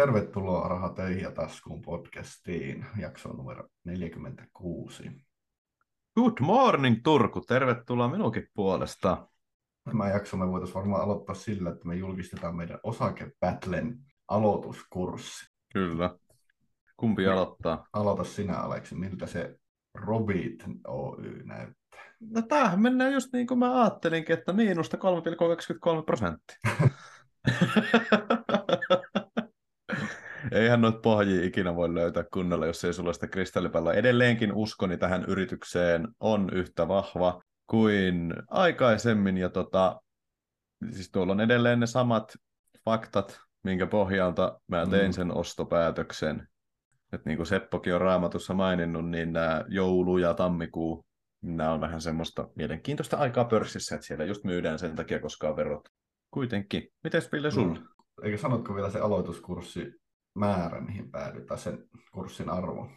Tervetuloa Raha töihin ja taskuun podcastiin, jakso numero 46. Good morning Turku, tervetuloa minunkin puolesta. Tämä jakso me voitaisiin varmaan aloittaa sillä, että me julkistetaan meidän osakepätlen aloituskurssi. Kyllä. Kumpi aloittaa? Aloita sinä Aleksi, miltä se Robit Oy näyttää? No tämähän mennään just niin kuin mä ajattelinkin, että miinusta 3,23 prosenttia. Eihän noita pohjia ikinä voi löytää kunnolla, jos ei sulla sitä kristallipalloa. Edelleenkin uskoni tähän yritykseen on yhtä vahva kuin aikaisemmin. Ja tota, siis tuolla on edelleen ne samat faktat, minkä pohjalta mä tein mm. sen ostopäätöksen. Että niin kuin Seppokin on raamatussa maininnut, niin nämä joulu ja tammikuu, nämä on vähän semmoista mielenkiintoista aikaa pörssissä, että siellä just myydään sen takia, koska on verot. Kuitenkin. Miten Ville sulla? Mm. Eikä sanotko vielä se aloituskurssi määrä, mihin päädytään, sen kurssin arvo?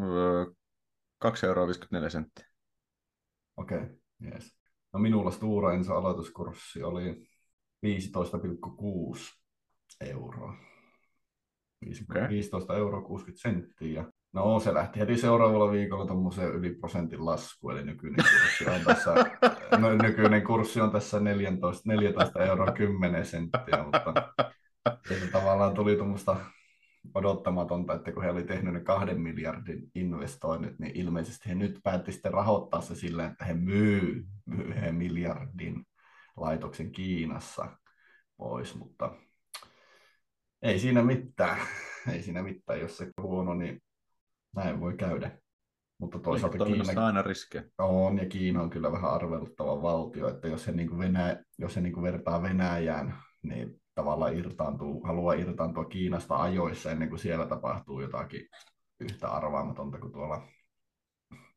Öö, 2 euroa 54 senttiä. Okei, okay, yes. No minulla Stura Enso aloituskurssi oli 15,6 euroa. 15, okay. 15 euroa 60 senttiä. No se lähti heti seuraavalla viikolla tuommoiseen yli prosentin lasku, eli nykyinen kurssi on tässä, no, nykyinen kurssi on tässä 14, 14 euroa 10 senttiä, mutta se tavallaan tuli tuommoista odottamatonta, että kun he oli tehnyt ne kahden miljardin investoinnit, niin ilmeisesti he nyt päätti sitten rahoittaa se sillä, että he myy yhden miljardin laitoksen Kiinassa pois, mutta ei siinä mitään. Ei siinä mitään, jos se huono, niin näin voi käydä. Mutta toisaalta Kiina aina riskejä. On, ja Kiina on kyllä vähän arveluttava valtio, että jos se, niin kuin Venäjä, jos se niin kuin vertaa Venäjään, niin tavallaan irtaantuu, haluaa irtaantua Kiinasta ajoissa ennen kuin siellä tapahtuu jotakin yhtä arvaamatonta kuin tuolla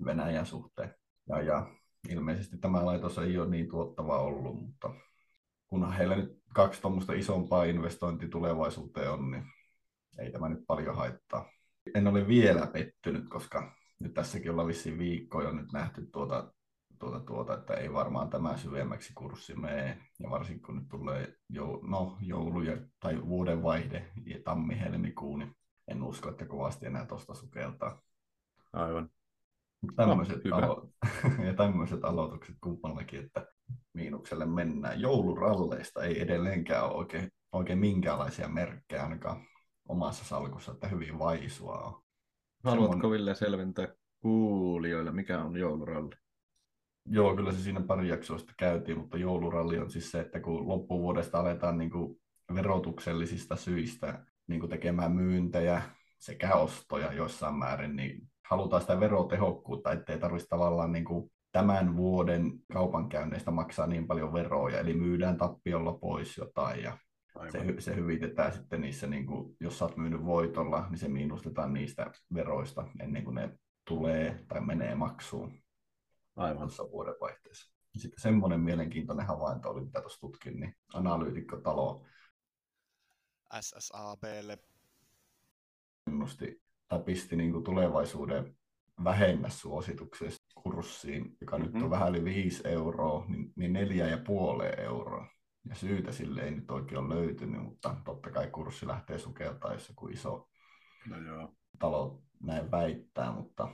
Venäjän suhteen. Ja, ja ilmeisesti tämä laitos ei ole niin tuottava ollut, mutta kun heillä nyt kaksi tuommoista isompaa investointia tulevaisuuteen on, niin ei tämä nyt paljon haittaa. En ole vielä pettynyt, koska nyt tässäkin ollaan vissiin viikko jo nyt nähty tuota tuota, tuota, että ei varmaan tämä syvemmäksi kurssi mene. Ja varsinkin kun nyt tulee jou, no, joulu ja, tai vuoden vaihde ja tammi-helmikuu, niin en usko, että kovasti enää tuosta sukeltaa. Aivan. Tämmöiset, no, alo- ja tämmöiset aloitukset kummallakin, että miinukselle mennään. Jouluralleista ei edelleenkään ole oikein, oikein minkäänlaisia merkkejä ainakaan omassa salkussa, että hyvin vaisua on. Haluatko Semmoinen... Ville selventää kuulijoille, mikä on jouluralli? Joo, kyllä se siinä pari jaksoista käytiin, mutta jouluralli on siis se, että kun loppuvuodesta aletaan niin kuin verotuksellisista syistä niin kuin tekemään myyntejä sekä ostoja jossain määrin, niin halutaan sitä verotehokkuutta, ettei tarvitsisi tavallaan niin kuin tämän vuoden kaupankäynneistä maksaa niin paljon veroja, eli myydään tappiolla pois jotain ja se, se hyvitetään sitten niissä, niin kuin, jos sä oot myynyt voitolla, niin se miinustetaan niistä veroista ennen kuin ne tulee tai menee maksuun. Aivan. tuossa vuodenvaihteessa. Sitten semmoinen mielenkiintoinen havainto oli, mitä tuossa tutkin, niin analyytikkotalo SSABlle ennusti tai pisti niin kuin tulevaisuuden vähennässuosituksen kurssiin, joka mm-hmm. nyt on mhm. vähän yli 5 euroa, niin, niin neljä ja puoli euroa. Ja syytä sille ei nyt oikein ole löytynyt, mutta totta kai kurssi lähtee sukeltaa, jos joku iso no joo. talo näin väittää, mutta,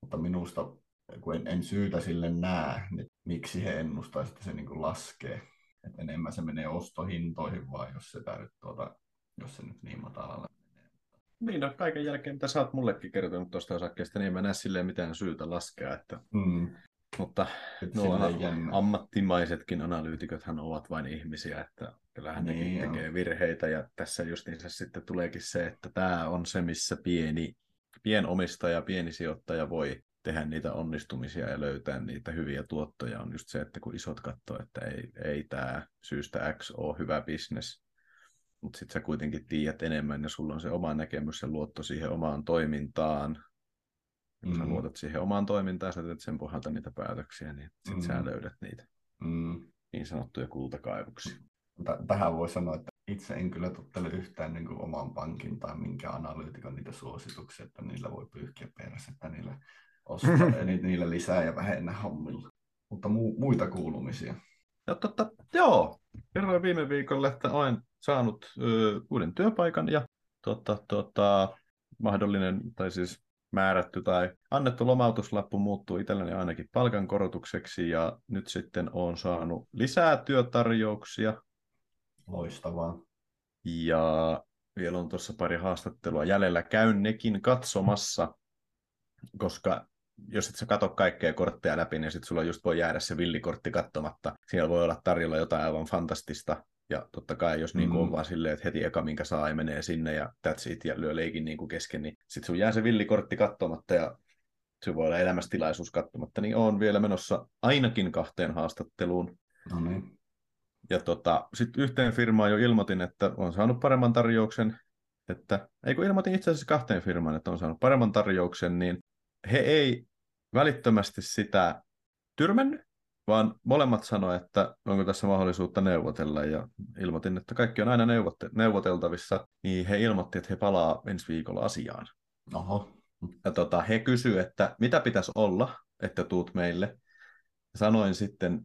mutta minusta kun en, en syytä sille näe, niin miksi he ennustaisivat, että se niin kuin laskee. Että enemmän se menee ostohintoihin vai jos se, nyt, tuota, jos se nyt niin matalalla menee. Niin, no kaiken jälkeen, mitä sä oot mullekin kertonut tuosta osakkeesta, niin en mä näe silleen mitään syytä laskea. Että... Mm. Mutta nuo ammattimaisetkin analyytikothan ovat vain ihmisiä, että kyllähän niin, nekin tekee virheitä ja tässä justiinsa sitten tuleekin se, että tämä on se, missä pieni, pienomistaja, pieni sijoittaja voi tehdä niitä onnistumisia ja löytää niitä hyviä tuottoja on just se, että kun isot katsoo, että ei, ei tämä syystä X ole hyvä bisnes, mutta sitten sä kuitenkin tiedät enemmän ja sulla on se oma näkemys ja luotto siihen omaan toimintaan. Kun mm. sä luotat siihen omaan toimintaan, sä teet sen pohjalta niitä päätöksiä, niin sitten mm. sä löydät niitä mm. niin sanottuja kultakaivuksia. Tähän voi sanoa, että itse en kyllä tottele yhtään niin kuin oman pankin tai minkä analyytikon niitä suosituksia, että niillä voi pyyhkiä perässä, että niillä ostaa niitä niille lisää ja vähennä hommilla. Mutta mu- muita kuulumisia. Ja totta, joo, kerroin viime viikolla, että olen saanut ö, uuden työpaikan ja tota, tota, mahdollinen, tai siis määrätty tai annettu lomautuslappu muuttuu itselleni ainakin palkankorotukseksi ja nyt sitten on saanut lisää työtarjouksia. Loistavaa. Ja vielä on tuossa pari haastattelua jäljellä. Käyn nekin katsomassa, koska jos et sä katso kaikkea kortteja läpi, niin sitten sulla just voi jäädä se villikortti katsomatta. Siellä voi olla tarjolla jotain aivan fantastista. Ja totta kai, jos niinku mm. on vaan silleen, että heti eka minkä saa ja menee sinne ja that's it, ja lyö leikin niinku kesken, niin sitten sun jää se villikortti katsomatta ja se voi olla elämästilaisuus katsomatta, niin on vielä menossa ainakin kahteen haastatteluun. No niin. Ja tota, sitten yhteen firmaan jo ilmoitin, että on saanut paremman tarjouksen, että, ei kun ilmoitin itse asiassa kahteen firmaan, että on saanut paremman tarjouksen, niin he ei välittömästi sitä tyrmännyt, vaan molemmat sanoivat, että onko tässä mahdollisuutta neuvotella, ja ilmoitin, että kaikki on aina neuvotte- neuvoteltavissa, niin he ilmoitti, että he palaa ensi viikolla asiaan. Oho. Ja tota, he kysyivät, että mitä pitäisi olla, että tuut meille. Sanoin sitten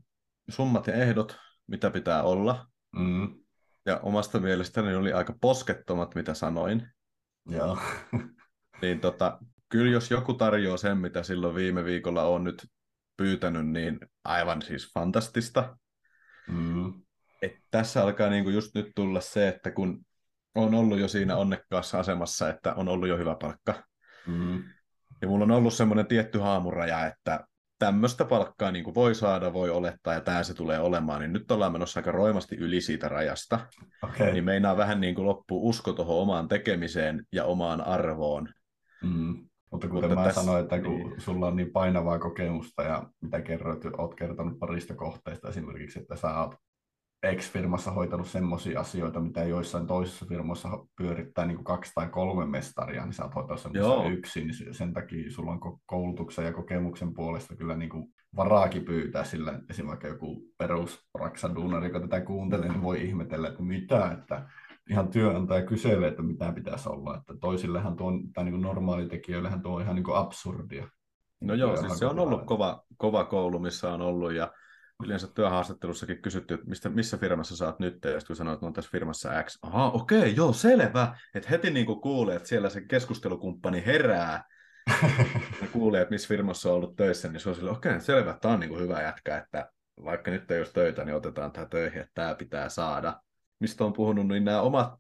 summat ja ehdot, mitä pitää olla. Mm. Ja omasta mielestäni oli aika poskettomat, mitä sanoin. Joo. niin tota, kyllä jos joku tarjoaa sen, mitä silloin viime viikolla on nyt pyytänyt, niin aivan siis fantastista. Mm. Et tässä alkaa niinku just nyt tulla se, että kun on ollut jo siinä onnekkaassa asemassa, että on ollut jo hyvä palkka. Mm. Ja mulla on ollut semmoinen tietty haamuraja, että tämmöistä palkkaa niin kuin voi saada, voi olettaa, ja tämä se tulee olemaan, niin nyt ollaan menossa aika roimasti yli siitä rajasta. Okay. Niin meinaa vähän niin kuin loppuu usko tuohon omaan tekemiseen ja omaan arvoon. Mm. Mutta kuten Mutta mä tässä, sanoin, että kun niin. sulla on niin painavaa kokemusta ja mitä kerroit, oot kertonut parista kohteista esimerkiksi, että sä oot X-firmassa hoitanut semmoisia asioita, mitä joissain toisissa firmoissa pyörittää niin kuin kaksi tai kolme mestaria, niin sä oot hoitanut semmoista yksin, niin sen takia sulla on koulutuksen ja kokemuksen puolesta kyllä niin kuin varaakin pyytää sillä, esimerkiksi joku perus raksaduunari, joka tätä kuuntelee, niin voi ihmetellä, että mitä, että ihan työnantaja kyselee, että mitä pitäisi olla, että toisillehan tuo on, tai niin normaalitekijöillehän tuo on ihan niin kuin absurdia. No joo, siis se on ollut kova, kova koulu, missä on ollut, ja yleensä työhaastattelussakin kysytty, että mistä, missä firmassa oot nyt, ja sitten kun sanoit, että on tässä firmassa X, aha, okei, okay, joo, selvä, että heti niin kuin kuulee, että siellä se keskustelukumppani herää, ja kuulee, että missä firmassa on ollut töissä, niin se on sille, okei, okay, selvä, tämä on niin kuin hyvä jätkä, että vaikka nyt ei ole töitä, niin otetaan tämä töihin, että tämä pitää saada. Mistä on puhunut, niin nämä omat,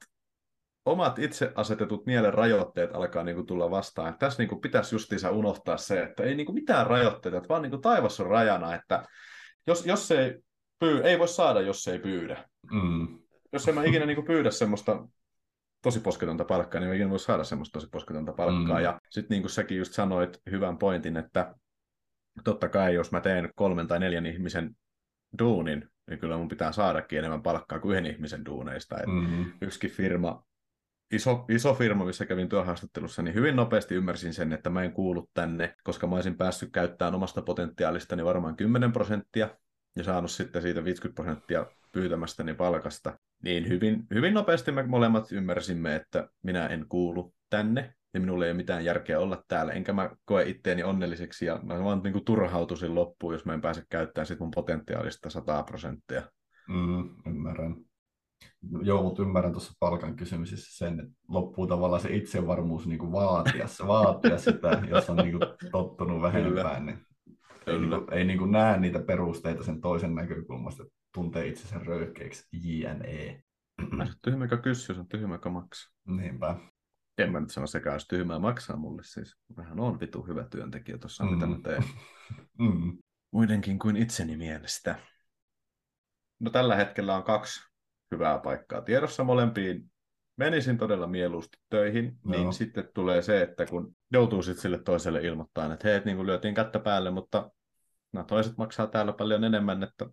omat itse asetetut mielen rajoitteet alkaa niin kuin tulla vastaan. Tässä niin kuin pitäisi justiinsa unohtaa se, että ei niin kuin mitään rajoitteita, että vaan niin kuin taivas on rajana, että jos, jos ei pyy, ei voi saada, jos ei pyydä. Mm. Jos en mä ikinä niin pyydä semmoista tosi posketonta palkkaa, niin mä ikinä voi saada semmoista tosi posketonta palkkaa. Mm. Ja sitten niin kuin säkin just sanoit hyvän pointin, että totta kai jos mä teen kolmen tai neljän ihmisen duunin, niin kyllä mun pitää saadakin enemmän palkkaa kuin yhden ihmisen duuneista. Et mm. Yksikin firma, iso, iso firma, missä kävin työhaastattelussa, niin hyvin nopeasti ymmärsin sen, että mä en kuulu tänne, koska mä olisin päässyt käyttämään omasta potentiaalistani varmaan 10 prosenttia ja saanut sitten siitä 50 prosenttia pyytämästäni palkasta. Niin hyvin, hyvin nopeasti me molemmat ymmärsimme, että minä en kuulu tänne ja minulla ei ole mitään järkeä olla täällä, enkä mä koe itteeni onnelliseksi, ja mä vaan niin kuin turhautuisin loppuun, jos mä en pääse käyttämään sit mun potentiaalista 100 prosenttia. Mm, ymmärrän. Joo, mutta ymmärrän tuossa palkan kysymyksessä sen, että loppuu tavallaan se itsevarmuus niin kuin vaatia, vaatia sitä, jos on niin kuin tottunut vähempään, niin ei, niin kuin, ei niin kuin näe niitä perusteita sen toisen näkökulmasta, että tuntee itsensä röyhkeäksi, jne. Tyhmä, joka kysyy, on tyhmä, joka maksaa. Niinpä. En mä nyt sano sekä olisi tyhmää maksaa mulle siis. Vähän on vitu hyvä työntekijä tuossa, mm. mitä mä teen. Mm. Muidenkin kuin itseni mielestä. No tällä hetkellä on kaksi hyvää paikkaa tiedossa molempiin. Menisin todella mieluusti töihin, no. niin sitten tulee se, että kun joutuu sitten sille toiselle ilmoittamaan, että hei, niin kuin lyötiin kättä päälle, mutta nämä toiset maksaa täällä paljon enemmän, että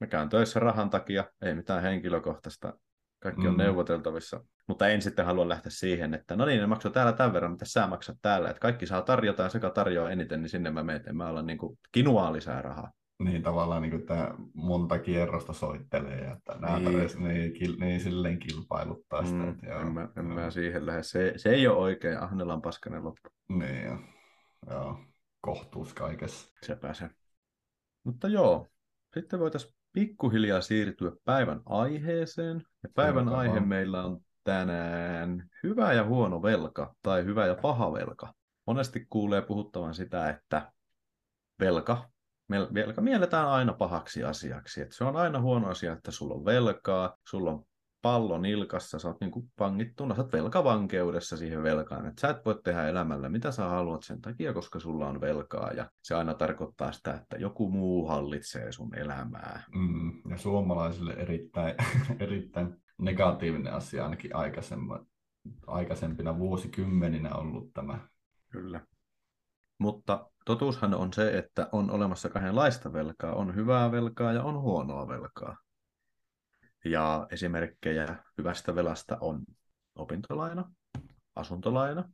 mä käyn töissä rahan takia, ei mitään henkilökohtaista, kaikki on mm. neuvoteltavissa. Mutta en sitten halua lähteä siihen, että no niin, ne maksaa täällä tämän verran, mitä sä maksat täällä. Että kaikki saa tarjota ja sekä tarjoaa eniten, niin sinne mä menen. Mä olla niin kuin kinuaa lisää rahaa. Niin tavallaan niin kuin tämä monta kierrosta soittelee, että nämä niin. Tarjoisi, niin, kil, niin silleen kilpailuttaa sitä. Mm, että joo, en mä, en mä siihen lähde. Se, se ei ole oikein, Ahnelan paskanen loppu. Niin joo, joo. kohtuus kaikessa. Sepä se. Mutta joo, sitten voitaisiin pikkuhiljaa siirtyä päivän aiheeseen. Ja päivän Hyvä aihe meillä on tänään hyvä ja huono velka tai hyvä ja paha velka. Monesti kuulee puhuttavan sitä, että velka, velka mielletään aina pahaksi asiaksi. Että se on aina huono asia, että sulla on velkaa, sulla on pallo nilkassa, sä oot niin pangittuna, sä oot velkavankeudessa siihen velkaan, että sä et voi tehdä elämällä mitä sä haluat sen takia, koska sulla on velkaa ja se aina tarkoittaa sitä, että joku muu hallitsee sun elämää. Mm, ja suomalaisille erittäin, erittäin negatiivinen asia ainakin aikaisempina vuosikymmeninä ollut tämä. Kyllä. Mutta totuushan on se, että on olemassa kahdenlaista velkaa. On hyvää velkaa ja on huonoa velkaa. Ja esimerkkejä hyvästä velasta on opintolaina, asuntolaina,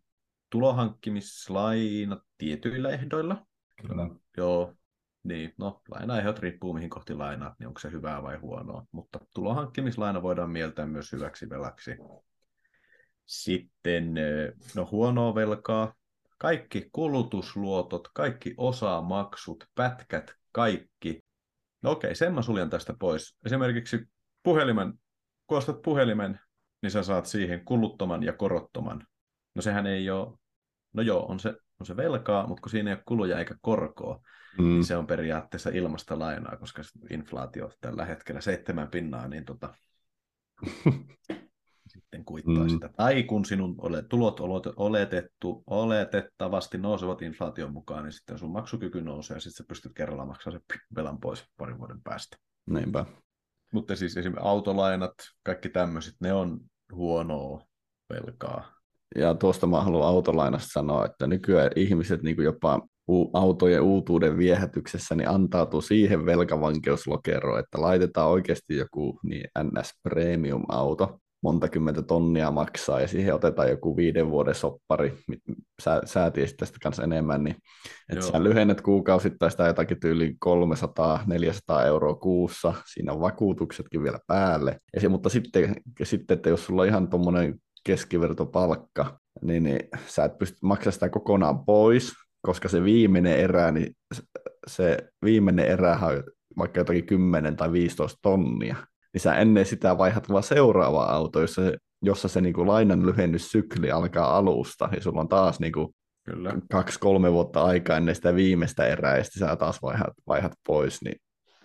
tulohankkimislaina tietyillä ehdoilla. Kyllä. Joo, niin, no lainaehdot riippuu mihin kohti lainaat, niin onko se hyvää vai huonoa. Mutta tulohankkimislaina voidaan mieltää myös hyväksi velaksi. Sitten no huonoa velkaa, kaikki kulutusluotot, kaikki osamaksut, pätkät, kaikki. No okei, sen mä suljen tästä pois. Esimerkiksi puhelimen, kun ostat puhelimen, niin sä saat siihen kuluttoman ja korottoman. No sehän ei ole, no joo, on se, on se velkaa, mutta kun siinä ei ole kuluja eikä korkoa, mm. niin se on periaatteessa ilmasta lainaa, koska inflaatio tällä hetkellä seitsemän pinnaa, niin tota, sitten kuittaa mm. sitä. Tai kun sinun tulot oletettu, oletettavasti nousevat inflaation mukaan, niin sitten sun maksukyky nousee ja sitten sä pystyt kerralla maksamaan se velan pois parin vuoden päästä. Niinpä. Mutta siis esimerkiksi autolainat, kaikki tämmöiset, ne on huonoa velkaa. Ja tuosta mä haluan autolainasta sanoa, että nykyään ihmiset niin kuin jopa autojen uutuuden viehätyksessä niin antautuu siihen velkavankeuslokeroon, että laitetaan oikeasti joku niin NS Premium-auto, monta kymmentä tonnia maksaa ja siihen otetaan joku viiden vuoden soppari, sä, sä tiesit tästä kanssa enemmän, niin että sä lyhennät kuukausittaista jotakin tyyli 300-400 euroa kuussa, siinä on vakuutuksetkin vielä päälle, ja se, mutta sitten, sitten, että jos sulla on ihan tuommoinen keskivertopalkka, niin, niin sä et pysty maksamaan sitä kokonaan pois, koska se viimeinen erä, niin se viimeinen erä on vaikka jotakin 10 tai 15 tonnia, niin sä ennen sitä vaihdat vaan seuraava auto, jossa se, jossa se niin kuin lainan lyhennyssykli alkaa alusta, ja sulla on taas niin kuin Kyllä. kaksi-kolme vuotta aikaa ennen sitä viimeistä erää, ja sitten sä taas vaihdat, vaihdat pois, niin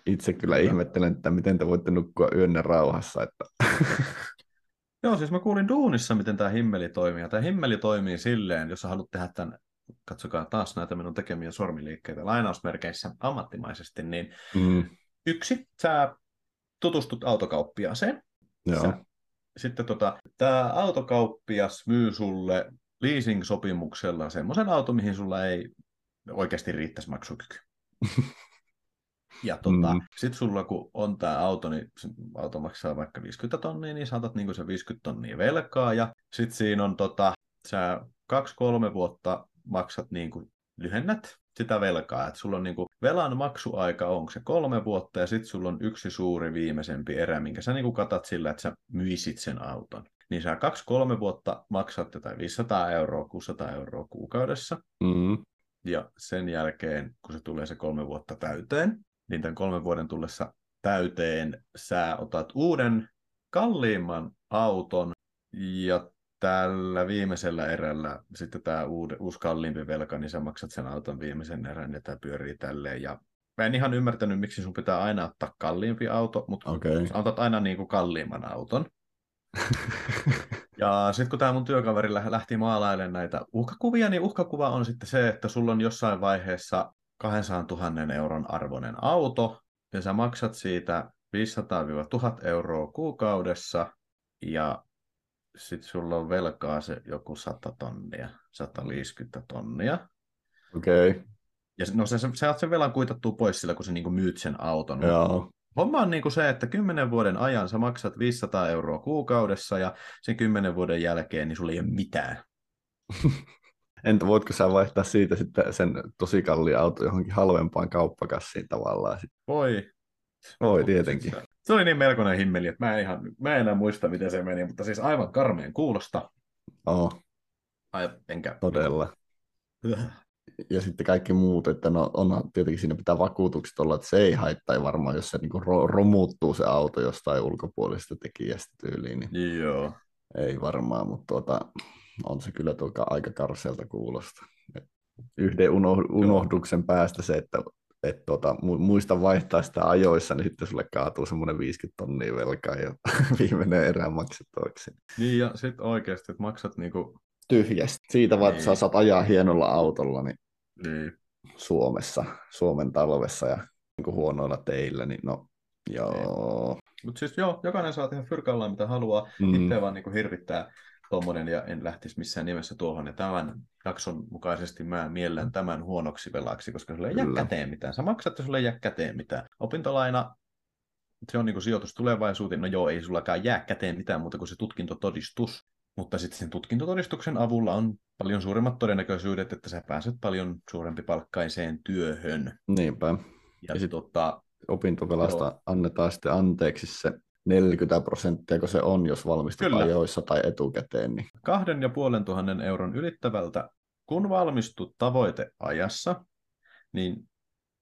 itse kyllä, kyllä ihmettelen, että miten te voitte nukkua yönne rauhassa. Että... Joo, siis mä kuulin duunissa, miten tämä himmeli toimii. Tämä himmeli toimii silleen, jos sä haluat tehdä tämän, katsokaa taas näitä minun tekemiä sormiliikkeitä lainausmerkeissä ammattimaisesti, niin mm. yksi, sä tutustut autokauppiaaseen. Joo. Sä, sitten tota, tämä autokauppias myy sulle leasing-sopimuksella semmoisen auto, mihin sulla ei oikeasti riittäisi maksukyky. Ja tota, mm. sitten sulla kun on tämä auto, niin auto maksaa vaikka 50 tonnia, niin saatat niinku se 50 tonnia velkaa. Ja sitten siinä on tota, sä kaksi-kolme vuotta maksat niinku lyhennät sitä velkaa. Että sulla on niinku, velan maksuaika on se kolme vuotta ja sitten sulla on yksi suuri viimeisempi erä, minkä sä niinku katat sillä, että sä myisit sen auton. Niin sä kaksi-kolme vuotta maksat jotain 500 euroa, 600 euroa kuukaudessa. Mm. Ja sen jälkeen, kun se tulee se kolme vuotta täyteen, niin tämän kolmen vuoden tullessa täyteen sä otat uuden kalliimman auton ja tällä viimeisellä erällä sitten tämä uusi kalliimpi velka, niin sä maksat sen auton viimeisen erän ja tämä pyörii tälleen. Ja mä en ihan ymmärtänyt, miksi sun pitää aina ottaa kalliimpi auto, mutta okay. otat aina niin kuin kalliimman auton. ja sitten kun tämä mun työkaveri lähti maalailemaan näitä uhkakuvia, niin uhkakuva on sitten se, että sulla on jossain vaiheessa 200 000 euron arvoinen auto, ja sä maksat siitä 500-1000 euroa kuukaudessa, ja sitten sulla on velkaa se joku 100 tonnia, 150 tonnia. Okei. Okay. Ja no se, se, saat sen velan kuitattua pois sillä, kun sä niinku myyt sen auton. Joo. Homma on niinku se, että 10 vuoden ajan sä maksat 500 euroa kuukaudessa ja sen 10 vuoden jälkeen niin sulla ei ole mitään. Entä voitko sä vaihtaa siitä sitten sen tosi kalliin auto johonkin halvempaan kauppakassiin tavallaan? Voi. Voi tietenkin. Se oli niin melkoinen himmeli, että mä en, ihan, mä en enää muista, miten se meni, mutta siis aivan karmeen kuulosta. Oh. Ai, enkä. Todella. ja sitten kaikki muut, että no onhan tietenkin siinä pitää vakuutukset olla, että se ei haittaa varmaan, jos se niinku ro- romuttuu se auto jostain ulkopuolisesta tekijästä tyyliin. Niin... Joo. ei varmaan, mutta tuota, on se kyllä aika karseelta kuulosta. yhden unohduksen päästä se, että et tuota, muista vaihtaa sitä ajoissa, niin sitten sulle kaatuu semmoinen 50 tonnia velkaa ja viimeinen erä maksettavaksi. Niin ja sitten oikeasti, että maksat niinku... Tyhjästi. Siitä vaan, niin. että sä saat ajaa hienolla autolla niin niin. Suomessa, Suomen talvessa ja niin huonoilla teillä, niin no joo. Niin. Mutta siis joo, jokainen saa tehdä fyrkallaan mitä haluaa. Mm. Itse vaan niin hirvittää tuommoinen ja en lähtisi missään nimessä tuohon. Ja tämän jakson mukaisesti mä miellän tämän huonoksi velaksi, koska sulle ei jää käteen mitään. Sä maksat ja sulle ei jää käteen mitään. Opintolaina, se on niin kuin sijoitus tulevaisuuteen. No joo, ei sullakaan jää käteen mitään muuta kuin se tutkintotodistus. Mutta sitten sen tutkintotodistuksen avulla on paljon suuremmat todennäköisyydet, että sä pääset paljon suurempi palkkaiseen työhön. Niinpä. Ja, ja sitten tota, opintovelasta joo. annetaan sitten anteeksi se 40 prosenttia, kun se on, jos valmistut ajoissa tai etukäteen. Niin... Kahden ja puolen tuhannen euron ylittävältä, kun valmistut tavoiteajassa, niin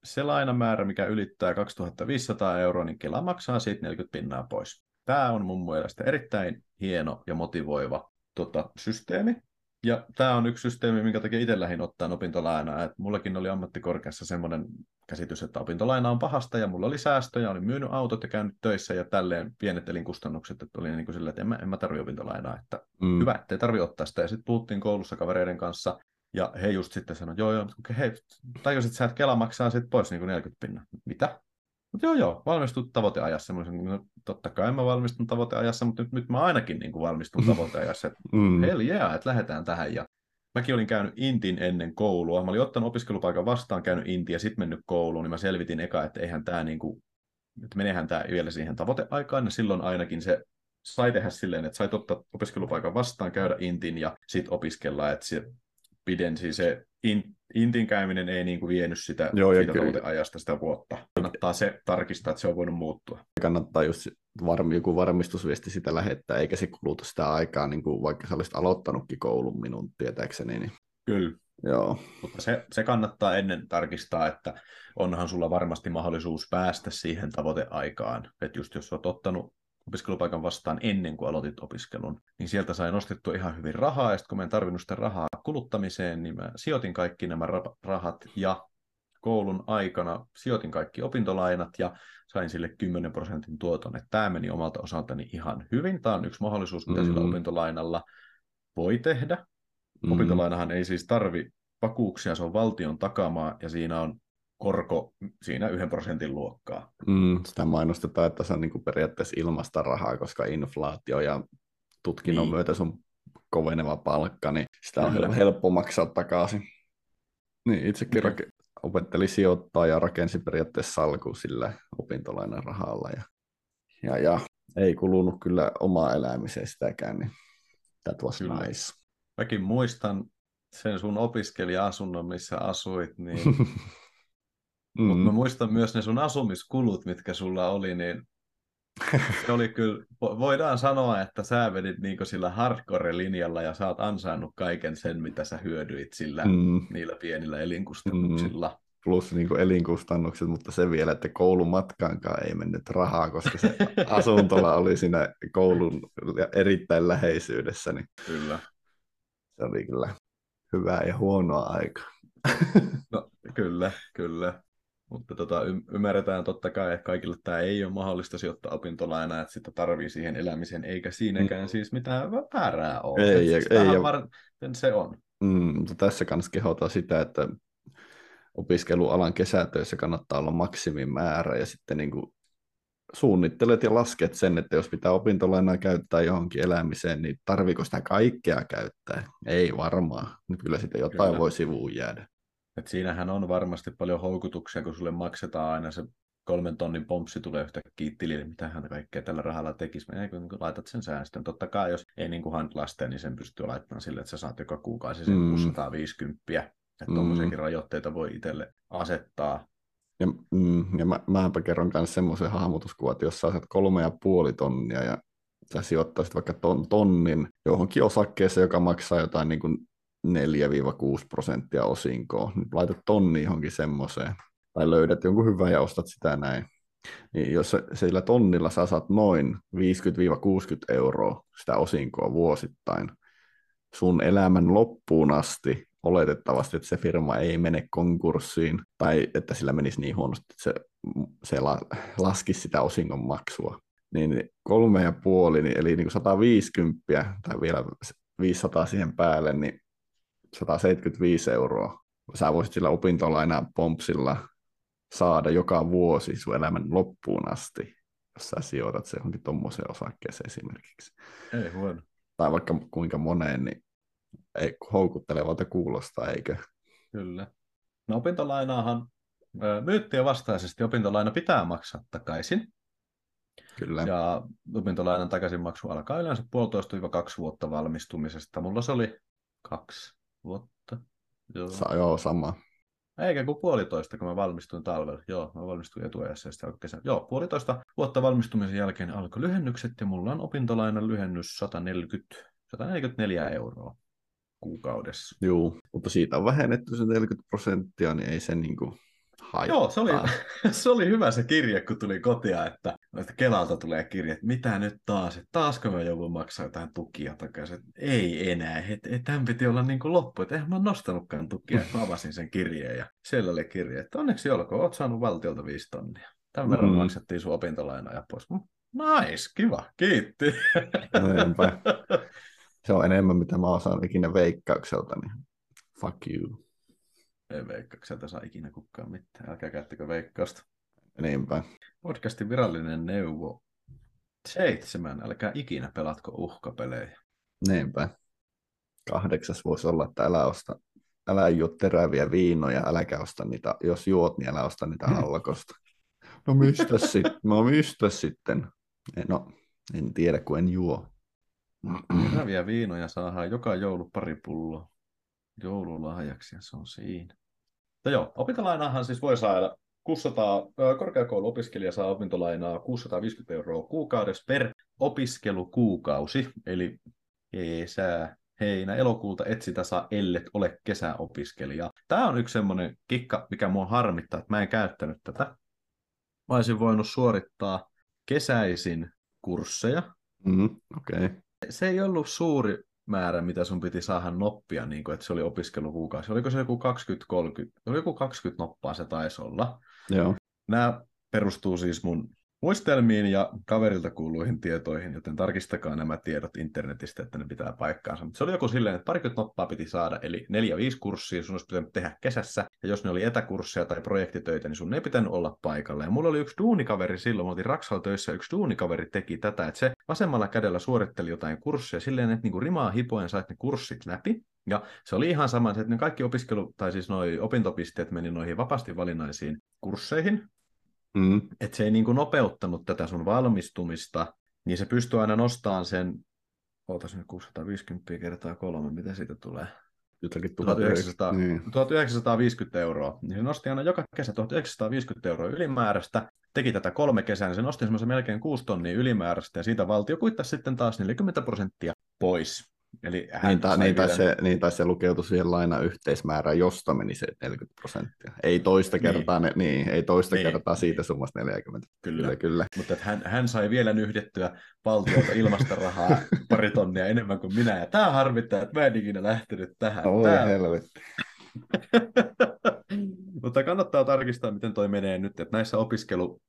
se lainamäärä, mikä ylittää 2500 euroa, niin Kela maksaa siitä 40 pinnaa pois. Tämä on mun mielestä erittäin hieno ja motivoiva tota, systeemi. Ja tämä on yksi systeemi, minkä takia itse lähdin ottaa opintolainaa. Et mullakin oli ammattikorkeassa semmoinen käsitys, että opintolaina on pahasta ja mulla oli säästöjä, olin myynyt autot ja käynyt töissä ja tälleen pienet elinkustannukset, että oli niin kuin sillä, että en mä, en mä tarvi opintolainaa, että mm. hyvä, ettei tarvi ottaa sitä. Ja sitten puhuttiin koulussa kavereiden kanssa ja he just sitten sanoivat, joo joo, hei, tajusit sä, että Kela maksaa sitten pois niin kuin 40 pinna. Mitä? Mutta joo, joo, valmistut tavoiteajassa. No, totta kai mä valmistun tavoiteajassa, mutta nyt, nyt mä ainakin niin kuin valmistun tavoiteajassa. Että mm. hell yeah, että lähdetään tähän. Ja mäkin olin käynyt Intin ennen koulua. Mä olin ottanut opiskelupaikan vastaan, käynyt Intiin ja sitten mennyt kouluun, niin mä selvitin eka, että eihän tämä niin kuin, että menehän tämä vielä siihen tavoiteaikaan, ja silloin ainakin se sai tehdä silleen, että sai ottaa opiskelupaikan vastaan, käydä Intin ja sitten opiskella, että se pidensi se in, Intin käyminen ei niin kuin vienyt sitä, Joo, siitä ajasta sitä vuotta. Kannattaa se tarkistaa, että se on voinut muuttua. Kannattaa just varmi, joku varmistusviesti sitä lähettää, eikä se kuluta sitä aikaa, niin kuin vaikka sä olisit aloittanut koulun minun tietääkseni. Niin... Kyllä. Joo. Mutta se, se kannattaa ennen tarkistaa, että onhan sulla varmasti mahdollisuus päästä siihen tavoiteaikaan. Että just jos olet ottanut opiskelupaikan vastaan ennen kuin aloitit opiskelun, niin sieltä sai nostettua ihan hyvin rahaa, ja sitten kun mä en tarvinnut sitä rahaa kuluttamiseen, niin mä sijoitin kaikki nämä rahat, ja koulun aikana sijoitin kaikki opintolainat, ja sain sille 10 prosentin tuoton, että tämä meni omalta osaltani ihan hyvin. Tämä on yksi mahdollisuus, mitä mm-hmm. sillä opintolainalla voi tehdä. Mm-hmm. Opintolainahan ei siis tarvi vakuuksia, se on valtion takamaa, ja siinä on korko siinä yhden prosentin luokkaa. Mm, sitä mainostetaan, että se on niin kuin periaatteessa ilmasta rahaa, koska inflaatio ja tutkinnon niin. myötä sun koveneva palkka, niin sitä on Kyllä. helppo maksaa takaisin. Niin, itsekin mm. rake- opettelin sijoittaa ja rakensi periaatteessa salku sillä opintolainan rahalla. Ja, ja, ja ei kulunut kyllä omaa elämiseen sitäkään, niin that was kyllä. nice. Mäkin muistan sen sun opiskelija-asunnon, missä asuit, niin Mm. Mutta mä muistan myös ne sun asumiskulut, mitkä sulla oli, niin se oli kyllä, voidaan sanoa, että sä vedit niinku sillä hardcore-linjalla ja sä oot ansainnut kaiken sen, mitä sä hyödyit sillä mm. niillä pienillä elinkustannuksilla. Mm. Plus niin kuin elinkustannukset, mutta se vielä, että koulumatkaankaan ei mennyt rahaa, koska se asuntola oli siinä koulun erittäin läheisyydessä. Niin kyllä. Se oli kyllä hyvää ja huonoa aikaa. No, kyllä, kyllä. Mutta tota, y- ymmärretään totta kai, että kaikille tämä ei ole mahdollista sijoittaa opintolainaa, että sitä tarvii siihen elämiseen, eikä siinäkään mm. siis mitään väärää ole. Ei, siis ei, ei var... se on. Mm, mutta tässä kanssa kehotaan sitä, että opiskelualan kesätöissä kannattaa olla maksimimäärä ja sitten niin kuin suunnittelet ja lasket sen, että jos pitää opintolainaa käyttää johonkin elämiseen, niin tarviiko sitä kaikkea käyttää? Ei varmaan. Kyllä sitä jotain Kyllä. voi sivuun jäädä. Et siinähän on varmasti paljon houkutuksia, kun sulle maksetaan aina se kolmen tonnin pompsi tulee yhtäkkiä tilille, mitä hän kaikkea tällä rahalla tekisi. Ei, kun laitat sen säästön. Totta kai, jos ei niin kuin lasten, niin sen pystyy laittamaan sille, että sä saat joka kuukausi sen mm. 650. Että mm. tuommoisiakin rajoitteita voi itselle asettaa. Ja, mm, ja mä, mäpä kerron myös semmoisen hahmotuskuvan, että jos sä saat kolme ja puoli tonnia ja sä sijoittaisit vaikka ton, tonnin johonkin osakkeeseen, joka maksaa jotain niin kuin 4-6 prosenttia osinkoa. Nyt laitat tonni johonkin semmoiseen. Tai löydät jonkun hyvän ja ostat sitä näin. Niin jos sillä tonnilla sä saat noin 50-60 euroa sitä osinkoa vuosittain sun elämän loppuun asti, oletettavasti, että se firma ei mene konkurssiin tai että sillä menisi niin huonosti, että se, se la, laskisi sitä osingon maksua, niin kolme ja puoli, niin eli niin kuin 150 tai vielä 500 siihen päälle, niin 175 euroa. Sä voisit sillä opintolaina pompsilla saada joka vuosi sun elämän loppuun asti, jos sä sijoitat se johonkin tuommoiseen osakkeeseen esimerkiksi. Ei huono. Tai vaikka kuinka moneen, niin ei houkuttelevalta kuulostaa, eikö? Kyllä. No opintolainaahan myyttiä vastaisesti opintolaina pitää maksaa takaisin. Kyllä. Ja opintolainan takaisinmaksu alkaa yleensä puolitoista kaksi vuotta valmistumisesta. Mulla se oli kaksi vuotta. Joo, Sa- joo sama. Eikä kuin puolitoista, kun mä valmistuin talvella. Joo, mä valmistuin etuajassa ja sitten kesä. Joo, puolitoista vuotta valmistumisen jälkeen alkoi lyhennykset ja mulla on opintolainan lyhennys 140, 144 euroa kuukaudessa. Joo, mutta siitä on vähennetty se 40 prosenttia, niin ei se niin kuin haittaa. Joo, se oli, se oli hyvä se kirje, kun tuli kotia, että, että Kelalta tulee kirje, että mitä nyt taas, että taasko mä joudun maksaa jotain tukia takaisin. Että ei enää, että et, tämän piti olla niin kuin loppu, että eihän mä nostanutkaan tukia, että mä avasin sen kirjeen ja siellä oli kirje, että onneksi olkoon, oot saanut valtiolta viisi tonnia. Tämän verran mm. maksettiin sun opintolainaa pois. Nice, kiva, kiitti. Se on enemmän, mitä mä osaan ikinä veikkaukselta, niin fuck you. Ei veikkaukselta saa ikinä kukaan mitään. Älkää käyttäkö veikkausta. Niinpä. Podcastin virallinen neuvo. Seitsemän. Älkää ikinä pelatko uhkapelejä. Niinpä. Kahdeksas voisi olla, että älä osta älä juo teräviä viinoja, äläkä osta niitä, jos juot, niin älä osta niitä alkosta. No mistä sitten? No mistä sitten? No, en tiedä, kun en juo. Teräviä viinoja saadaan joka joulu pari pulloa joululahjaksi ja se on siinä. Mutta joo, opintolainaahan siis voi saada 600, korkeakouluopiskelija saa opintolainaa 650 euroa kuukaudessa per opiskelukuukausi, eli kesä, heinä, elokuulta et sitä saa, ellet ole kesäopiskelija. Tämä on yksi semmoinen kikka, mikä mua harmittaa, että mä en käyttänyt tätä. Mä olisin voinut suorittaa kesäisin kursseja. Mm, okay. Se ei ollut suuri määrä, mitä sun piti saada noppia, niin kuin, että se oli opiskelukuukausi. Oliko se joku 20-30? Oli joku 20 noppaa se taisi olla. Joo. Nämä perustuu siis mun muistelmiin ja kaverilta kuuluihin tietoihin, joten tarkistakaa nämä tiedot internetistä, että ne pitää paikkaansa. Mutta se oli joku silleen, että parikymmentä noppaa piti saada, eli neljä viisi kurssia sun olisi pitänyt tehdä kesässä, ja jos ne oli etäkursseja tai projektitöitä, niin sun ei pitänyt olla paikalla. Ja mulla oli yksi duunikaveri silloin, mä olin Raksalla töissä, yksi duunikaveri teki tätä, että se vasemmalla kädellä suoritteli jotain kursseja silleen, että niinku rimaa hipoen sait ne kurssit läpi, ja se oli ihan sama, että ne kaikki opiskelu, tai siis noi opintopisteet meni noihin vapaasti valinnaisiin kursseihin, mm. että se ei niin kuin nopeuttanut tätä sun valmistumista, niin se pystyy aina nostamaan sen, ootas nyt 650 kertaa kolme, mitä siitä tulee? Jotakin 1900, niin. 1950 euroa. Niin se nosti aina joka kesä 1950 euroa ylimääräistä, teki tätä kolme kesää, niin se nosti semmoisen melkein 6 tonnia ylimääräistä, ja siitä valtio kuittasi sitten taas 40 prosenttia pois. Eli hän niin, ta, niin, tai se, niin, tai se lukeutui siihen laina yhteismäärään, josta meni se 40 prosenttia. Ei toista niin. kertaa, niin. Ne, niin, ei toista niin. kertaa siitä summasta 40. Kyllä, kyllä. kyllä. Mutta hän, hän sai vielä nyhdettyä valtiolta ilmasta rahaa pari tonnia enemmän kuin minä, ja tämä harmittaa, että mä en ikinä lähtenyt tähän. Oi Tää... helvetti. Mutta kannattaa tarkistaa, miten toi menee nyt, että näissä opiskelu,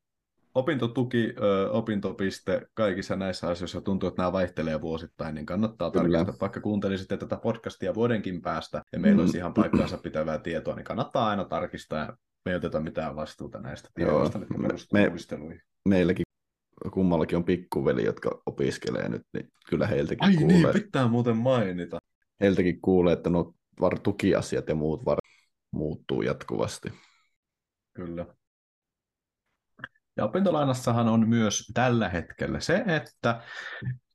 opintotuki, ö, opintopiste, kaikissa näissä asioissa tuntuu, että nämä vaihtelee vuosittain, niin kannattaa Kyllä. tarkistaa, vaikka kuuntelisitte tätä podcastia vuodenkin päästä, ja meillä mm. olisi ihan paikkaansa pitävää tietoa, niin kannattaa aina tarkistaa, ja me ei oteta mitään vastuuta näistä tiedoista, mitkä perustuvat me, Meilläkin kummallakin on pikkuveli, jotka opiskelee nyt, niin kyllä heiltäkin Ai kuulee. niin, pitää muuten mainita. Heiltäkin kuulee, että no var tukiasiat ja muut var muuttuu jatkuvasti. Kyllä. Ja opintolainassahan on myös tällä hetkellä se, että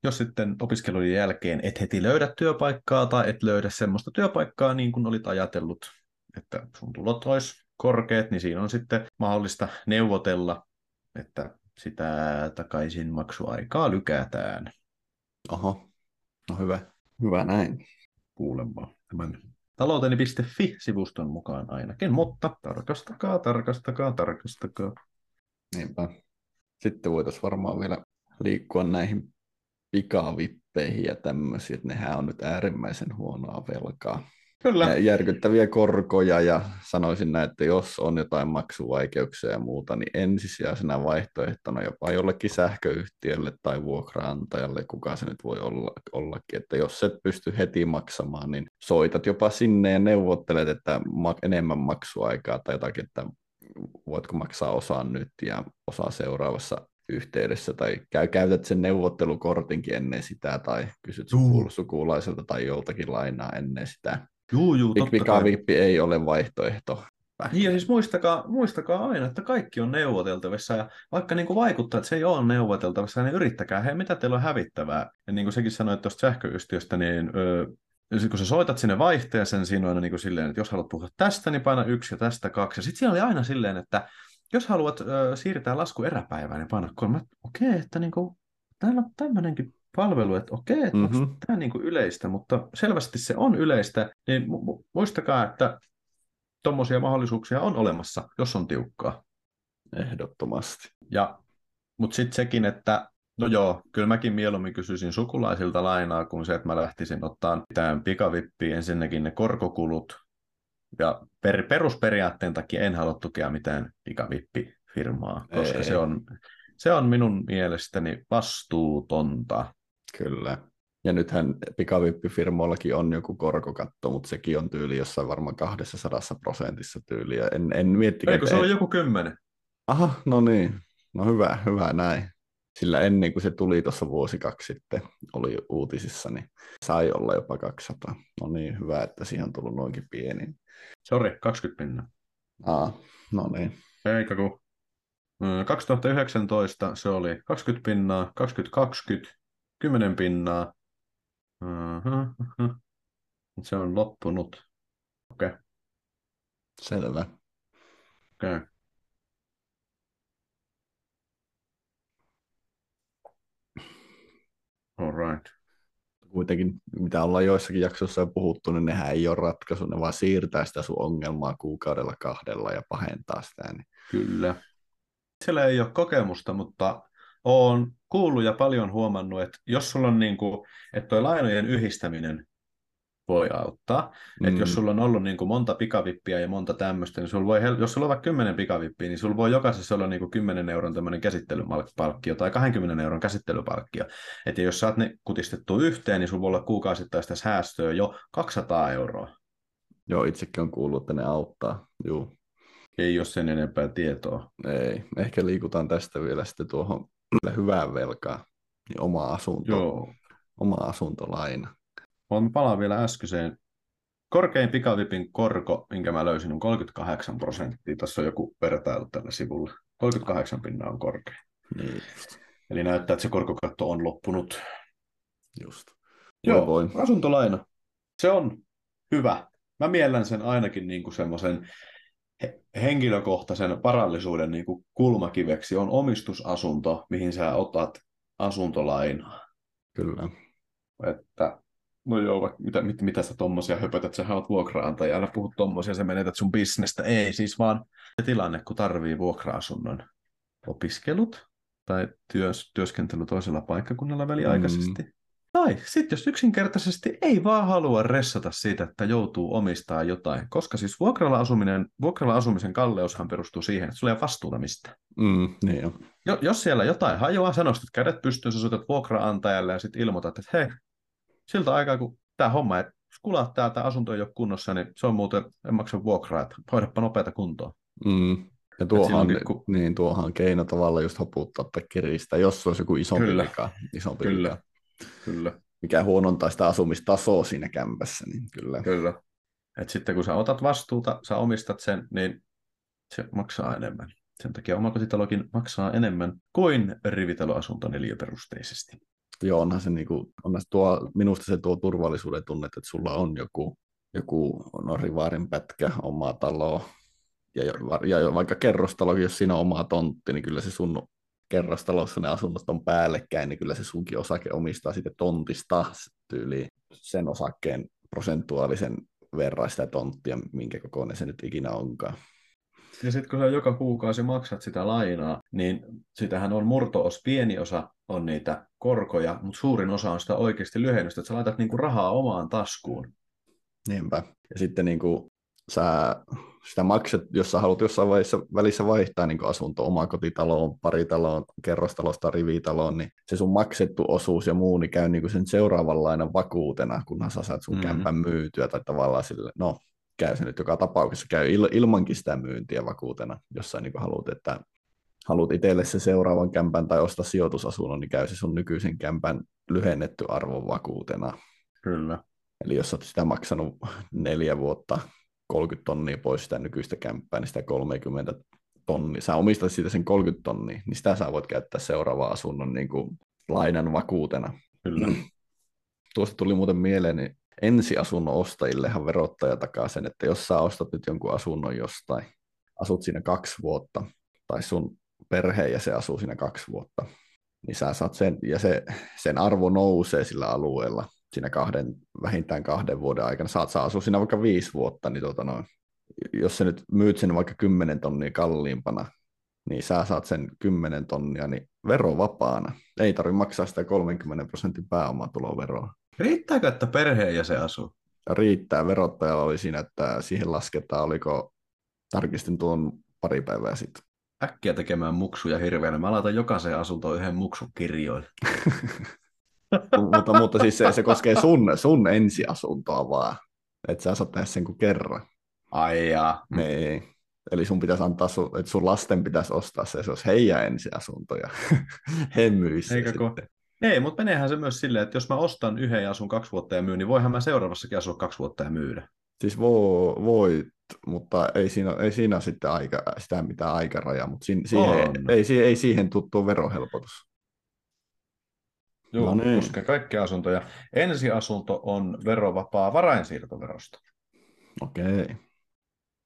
jos sitten opiskelujen jälkeen et heti löydä työpaikkaa tai et löydä semmoista työpaikkaa niin kuin olit ajatellut, että sun tulot olisi korkeat, niin siinä on sitten mahdollista neuvotella, että sitä takaisin maksuaikaa lykätään. Oho, no hyvä. Hyvä näin. Kuulemma tämän talouteni.fi-sivuston mukaan ainakin, mutta tarkastakaa, tarkastakaa, tarkastakaa. Niinpä. Sitten voitaisiin varmaan vielä liikkua näihin pikavippeihin ja tämmöisiä, että nehän on nyt äärimmäisen huonoa velkaa. Kyllä. Ja järkyttäviä korkoja ja sanoisin näin, että jos on jotain maksuvaikeuksia ja muuta, niin ensisijaisena vaihtoehtona jopa jollekin sähköyhtiölle tai vuokraantajalle, kuka se nyt voi olla, ollakin, että jos et pysty heti maksamaan, niin soitat jopa sinne ja neuvottelet, että enemmän maksuaikaa tai jotakin, että voitko maksaa osan nyt ja osa seuraavassa yhteydessä, tai käy, käytät sen neuvottelukortinkin ennen sitä, tai kysyt sukulaiselta tai joltakin lainaa ennen sitä. Juu, juu, totta Pikavippi ei ole vaihtoehto. Niin, ja siis muistakaa, muistakaa aina, että kaikki on neuvoteltavissa, ja vaikka niin kuin vaikuttaa, että se ei ole neuvoteltavissa, niin yrittäkää, hei, mitä teillä on hävittävää. Ja niin kuin sekin sanoit tuosta sähköyhtiöstä, niin öö, kun sä soitat sinne vaihteeseen, siinä on aina niin kuin silleen, että jos haluat puhua tästä, niin paina yksi ja tästä kaksi. Ja sitten siellä oli aina silleen, että jos haluat ö, siirtää lasku eräpäivään, niin paina kolme. Okei, okay, että niin kuin, täällä on tämmöinenkin palvelu, että okei, että mm-hmm. onko tämä niin kuin yleistä, mutta selvästi se on yleistä, niin mu- muistakaa, että tuommoisia mahdollisuuksia on olemassa, jos on tiukkaa. Ehdottomasti. Ja, mutta sitten sekin, että no joo, kyllä mäkin mieluummin kysyisin sukulaisilta lainaa kuin se, että mä lähtisin ottaa mitään pikavippiä, ensinnäkin ne korkokulut, ja per, perusperiaatteen takia en halua tukea mitään pikavippifirmaa, koska Ei. se on, se on minun mielestäni vastuutonta. Kyllä. Ja nythän pikavippifirmoillakin on joku korkokatto, mutta sekin on tyyli jossain varmaan 200 prosentissa tyyli. Ja en, en mietti, Eikö se ole joku kymmenen? Aha, no niin. No hyvä, hyvä näin. Sillä ennen kuin se tuli tuossa vuosi kaksi sitten, oli uutisissa, niin sai olla jopa 200. No niin, hyvä, että siihen on tullut noinkin pieni. Sori, 20 pinnaa. Aa, no niin. Eikä kun 2019 se oli 20 pinnaa, 2020 10 pinnaa. Uh-huh. Se on loppunut. Okei. Okay. Selvä. Okei. Okay. All right. Kuitenkin, mitä ollaan joissakin jaksoissa jo puhuttu, niin nehän ei ole ratkaisu, ne vaan siirtää sitä sun ongelmaa kuukaudella kahdella ja pahentaa sitä. Niin... Kyllä. Siellä ei ole kokemusta, mutta olen kuullut ja paljon huomannut, että jos sulla on niin kuin, että toi lainojen yhdistäminen voi auttaa. Mm. Että jos sulla on ollut niin kuin monta pikavippiä ja monta tämmöistä, niin sulla voi, jos sulla on vaikka 10 pikavippiä, niin sulla voi jokaisessa olla niin kuin 10 euron tämmöinen käsittelypalkkio tai 20 euron käsittelypalkkio. Että jos saat ne kutistettu yhteen, niin sulla voi olla kuukausittaista säästöä jo 200 euroa. Joo, itsekin on kuullut, että ne auttaa. Juu. Ei ole sen enempää tietoa. Ei. Ehkä liikutaan tästä vielä sitten tuohon hyvään velkaan. Niin oma asunto. Joo. Oma asuntolaina. Mä palaan vielä äskeiseen. Korkein pikavipin korko, minkä mä löysin, on 38 prosenttia. Tässä on joku vertailu tällä sivulla. 38 pinnaa on korkein. Niin. Eli näyttää, että se korkokatto on loppunut. Just. Joo, voi. asuntolaina. Se on hyvä. Mä miellän sen ainakin niin kuin semmoisen henkilökohtaisen varallisuuden niin kuin kulmakiveksi on omistusasunto, mihin sä otat asuntolainaa. Kyllä. Että No joo, mitä, mit, mitä sä tommosia höpötät, sä oot vuokraantaja, älä puhu tommosia, sä menetät sun bisnestä. Ei, siis vaan se tilanne, kun tarvii vuokra-asunnon opiskelut tai työs, työskentely toisella paikkakunnalla väliaikaisesti. Mm. Tai sitten jos yksinkertaisesti ei vaan halua ressata siitä, että joutuu omistaa jotain, koska siis vuokralla, asuminen, vuokralla asumisen kalleushan perustuu siihen, että sulla ei ole vastuuta mistä. Mm, niin jo. Jo, jos siellä jotain hajoaa, sä nostat kädet pystyyn, sä soitat vuokraantajalle ja sitten ilmoitat, että hei, siltä aikaa, kun tämä homma, että kulat täältä asunto ei ole kunnossa, niin se on muuten, en maksa vuokraa, että hoidapa nopeata kuntoa. Mm. Ja tuohan, kun... niin, tuohan keino tavalla just hoputtaa tai kiristää, jos olisi joku isompi Kyllä. vika. Isompi Kyllä. Vika. Kyllä. Mikä huonontaa sitä asumistasoa siinä kämpässä, niin kyllä. Kyllä. Et sitten kun sä otat vastuuta, sä omistat sen, niin se maksaa enemmän. Sen takia omakotitalokin maksaa enemmän kuin rivitaloasunto neliöperusteisesti joo, onhan se, niinku, onhan se tuo, minusta se tuo turvallisuuden tunne, että sulla on joku, joku no, rivaarin pätkä, oma talo, ja, ja vaikka kerrostalo, jos siinä on oma tontti, niin kyllä se sun kerrostalossa ne asunnot on päällekkäin, niin kyllä se sunkin osake omistaa sitten tontista tyyliin sen osakkeen prosentuaalisen verran sitä tonttia, minkä kokoinen se nyt ikinä onkaan. Ja sitten kun sä joka kuukausi maksat sitä lainaa, niin sitähän on murtoos, pieni osa on niitä korkoja, mutta suurin osa on sitä oikeasti lyhennystä, että sä laitat niinku rahaa omaan taskuun. Niinpä. Ja sitten niinku sä sitä maksat, jos sä haluat jossain vaiheessa välissä vaihtaa niin asunto omakotitaloon, paritaloon, kerrostalosta rivitaloon, niin se sun maksettu osuus ja muu niin käy niin sen seuraavan lainan vakuutena, kunhan sä saat sun mm-hmm. kämpän myytyä tai tavallaan sille, no käy se nyt joka tapauksessa, käy il, ilmankin sitä myyntiä vakuutena, jos sä niin haluat, että haluat itselle se seuraavan kämpän tai ostaa sijoitusasunnon, niin käy se sun nykyisen kämpän lyhennetty arvon vakuutena. Kyllä. Eli jos olet sitä maksanut neljä vuotta 30 tonnia pois sitä nykyistä kämppää, niin sitä 30 tonnia, sä omistat siitä sen 30 tonnia, niin sitä sä voit käyttää seuraavaan asunnon niin kuin lainan vakuutena. Kyllä. Tuosta tuli muuten mieleen, niin ensiasunnon ostajillehan verottaja takaa sen, että jos sä ostat nyt jonkun asunnon jostain, asut siinä kaksi vuotta, tai sun se asuu siinä kaksi vuotta, niin sä saat sen, ja se, sen arvo nousee sillä alueella, siinä kahden, vähintään kahden vuoden aikana. Saat saa asua siinä vaikka viisi vuotta, niin tota noin, jos sä nyt myyt sen vaikka kymmenen tonnia kalliimpana, niin sä saat sen kymmenen tonnia niin verovapaana. Ei tarvitse maksaa sitä 30 prosentin pääomatuloveroa. Riittääkö, että perheen se asuu? Riittää. Verottajalla oli siinä, että siihen lasketaan, oliko, tarkistin tuon pari päivää sitten. Äkkiä tekemään muksuja hirveänä. Mä laitan jokaiseen asuntoon yhden muksun kirjoille. mutta, mutta siis se, se koskee sun, sun ensiasuntoa vaan. Että sä saat tehdä sen kuin kerran. Ai jaa. Niin. Eli sun pitäisi antaa, sun, että sun lasten pitäisi ostaa se, se olisi heidän ensiasunto ja he myisi Eikä sitten. Ei, mutta meneehän se myös silleen, että jos mä ostan yhden ja asun kaksi vuotta ja myyn, niin voihan mä seuraavassakin asua kaksi vuotta ja myydä. Siis voi, voit, mutta ei siinä, ei siinä sitten aika, sitä mitään aikarajaa, mutta si, siihen, ei, ei, ei siihen tuttu verohelpotus. Joo, no niin. koskee kaikkia asuntoja. Ensiasunto on verovapaa varainsiirtoverosta. Okei. Okay.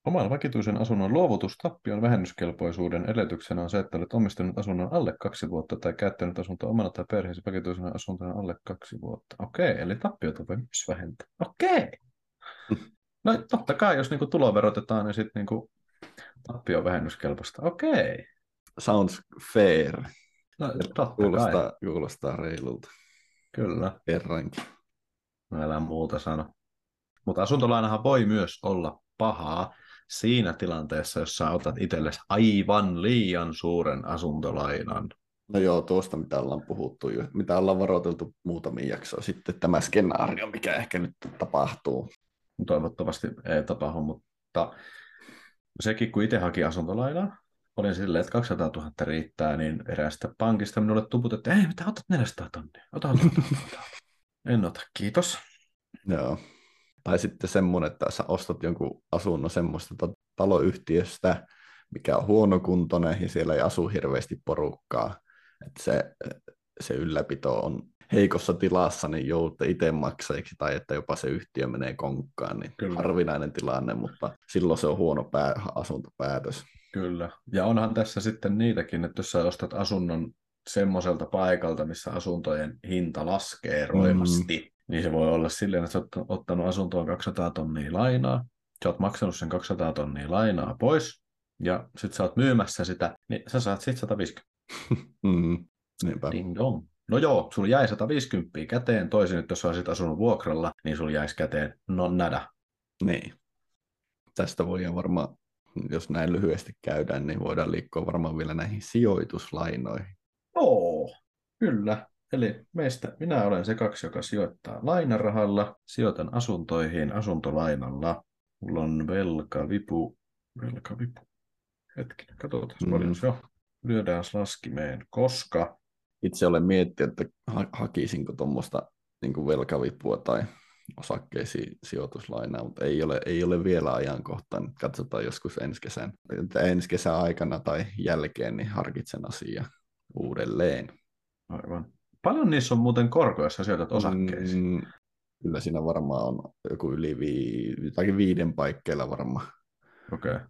Oman vakituisen asunnon luovutustappion vähennyskelpoisuuden edellytyksenä on se, että olet omistanut asunnon alle kaksi vuotta tai käyttänyt asuntoa omana tai perheesi vakituisena asuntona alle kaksi vuotta. Okei, okay, eli tappiota voi myös vähentää. Okei. Okay. No totta kai, jos niinku tulo verotetaan, niin sitten niinku tappio on vähennyskelpoista. Okei. Okay. Sounds fair. No, totta kuulostaa, kai. kuulostaa reilulta. Kyllä. Kerrankin. No älä muuta sano. Mutta asuntolainahan voi myös olla pahaa siinä tilanteessa, jos sä otat itsellesi aivan liian suuren asuntolainan. No joo, tuosta mitä ollaan puhuttu jo, mitä ollaan varoiteltu muutamia jaksoja sitten, tämä skenaario, mikä ehkä nyt tapahtuu. Toivottavasti ei tapahdu, mutta sekin kun itse haki asuntolainaa, olin silleen, että 200 000 riittää, niin eräästä pankista minulle tuputettiin, että ei, mitä otat 400 tonnia, ota, ota, ota, ota. En ota, kiitos. Joo. Tai sitten semmoinen, että sä ostat jonkun asunnon semmoista taloyhtiöstä, mikä on huonokuntoinen ja siellä ei asu hirveästi porukkaa. Että se, se ylläpito on heikossa tilassa, niin joudutte itse maksajiksi tai että jopa se yhtiö menee konkkaan, niin Kyllä. harvinainen tilanne, mutta silloin se on huono pää, asuntopäätös. Kyllä. Ja onhan tässä sitten niitäkin, että jos sä ostat asunnon semmoiselta paikalta, missä asuntojen hinta laskee roimasti, mm. Niin se voi olla silleen, että sä oot ottanut asuntoon 200 tonnia lainaa, sä oot maksanut sen 200 tonnia lainaa pois, ja sit sä oot myymässä sitä, niin sä saat sit 150. mm. Niinpä. Ding dong. No joo, sulla jäi 150 käteen, toisin että jos olisit asunut vuokralla, niin sulla jäisi käteen no nada. Niin. Tästä voi varmaan jos näin lyhyesti käydään, niin voidaan liikkua varmaan vielä näihin sijoituslainoihin. Joo, kyllä. Eli meistä minä olen se kaksi, joka sijoittaa lainarahalla, sijoitan asuntoihin asuntolainalla. Mulla on velka, vipu, velka, vipu. Hetkinen, katsotaan mm. paljon se on. Lyödään laskimeen, koska... Itse olen miettinyt, että hakisinko tuommoista niin velkavipua tai osakkeisiin sijoituslainaa, mutta ei ole, ei ole vielä ajankohtaan. Katsotaan joskus ensi kesän, ensi kesän aikana tai jälkeen, niin harkitsen asiaa uudelleen. Aivan. Paljon niissä on muuten korkoja, jos sijoitat osakkeisiin? Mm, kyllä siinä varmaan on joku yli vii, jotakin viiden paikkeilla varmaan. Okei. Okay.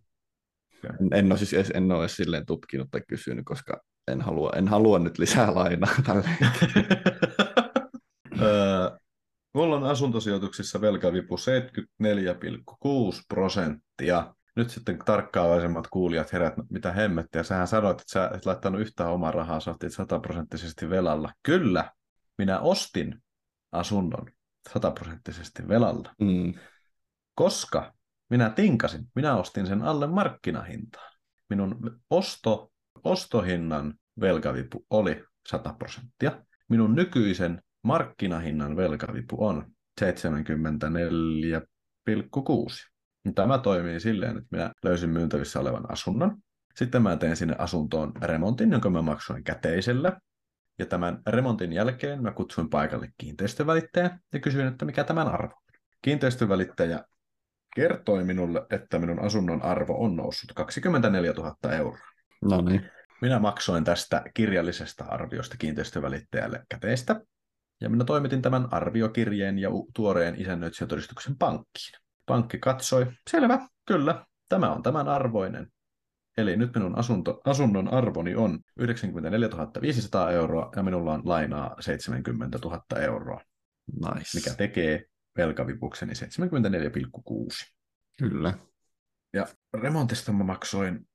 Okay. En, en, ole siis edes, en ole edes silleen tutkinut tai kysynyt, koska en halua, en halua nyt lisää lainaa tälle. Mulla on asuntosijoituksissa velkavipu 74,6 prosenttia. Nyt sitten tarkkaavaisemmat kuulijat herät, mitä hemmettiä. Sähän sanoit, että sä et laittanut yhtään omaa rahaa, sä otit sataprosenttisesti velalla. Kyllä, minä ostin asunnon sataprosenttisesti velalla. Mm. Koska minä tinkasin, minä ostin sen alle markkinahintaan. Minun osto, ostohinnan velkavipu oli 100 prosenttia. Minun nykyisen markkinahinnan velkavipu on 74,6. Tämä toimii silleen, että minä löysin myyntävissä olevan asunnon. Sitten mä tein sinne asuntoon remontin, jonka mä maksoin käteisellä. Ja tämän remontin jälkeen mä kutsuin paikalle kiinteistövälittäjä ja kysyin, että mikä tämän arvo. Kiinteistövälittäjä kertoi minulle, että minun asunnon arvo on noussut 24 000 euroa. No niin. Minä maksoin tästä kirjallisesta arviosta kiinteistövälittäjälle käteistä, ja minä toimitin tämän arviokirjeen ja tuoreen isännöitsijätodistuksen pankkiin. Pankki katsoi, selvä, kyllä, tämä on tämän arvoinen. Eli nyt minun asunto, asunnon arvoni on 94 500 euroa ja minulla on lainaa 70 000 euroa. Nice. Mikä tekee velkavipukseni 74,6. Kyllä. Ja remontista mä maksoin,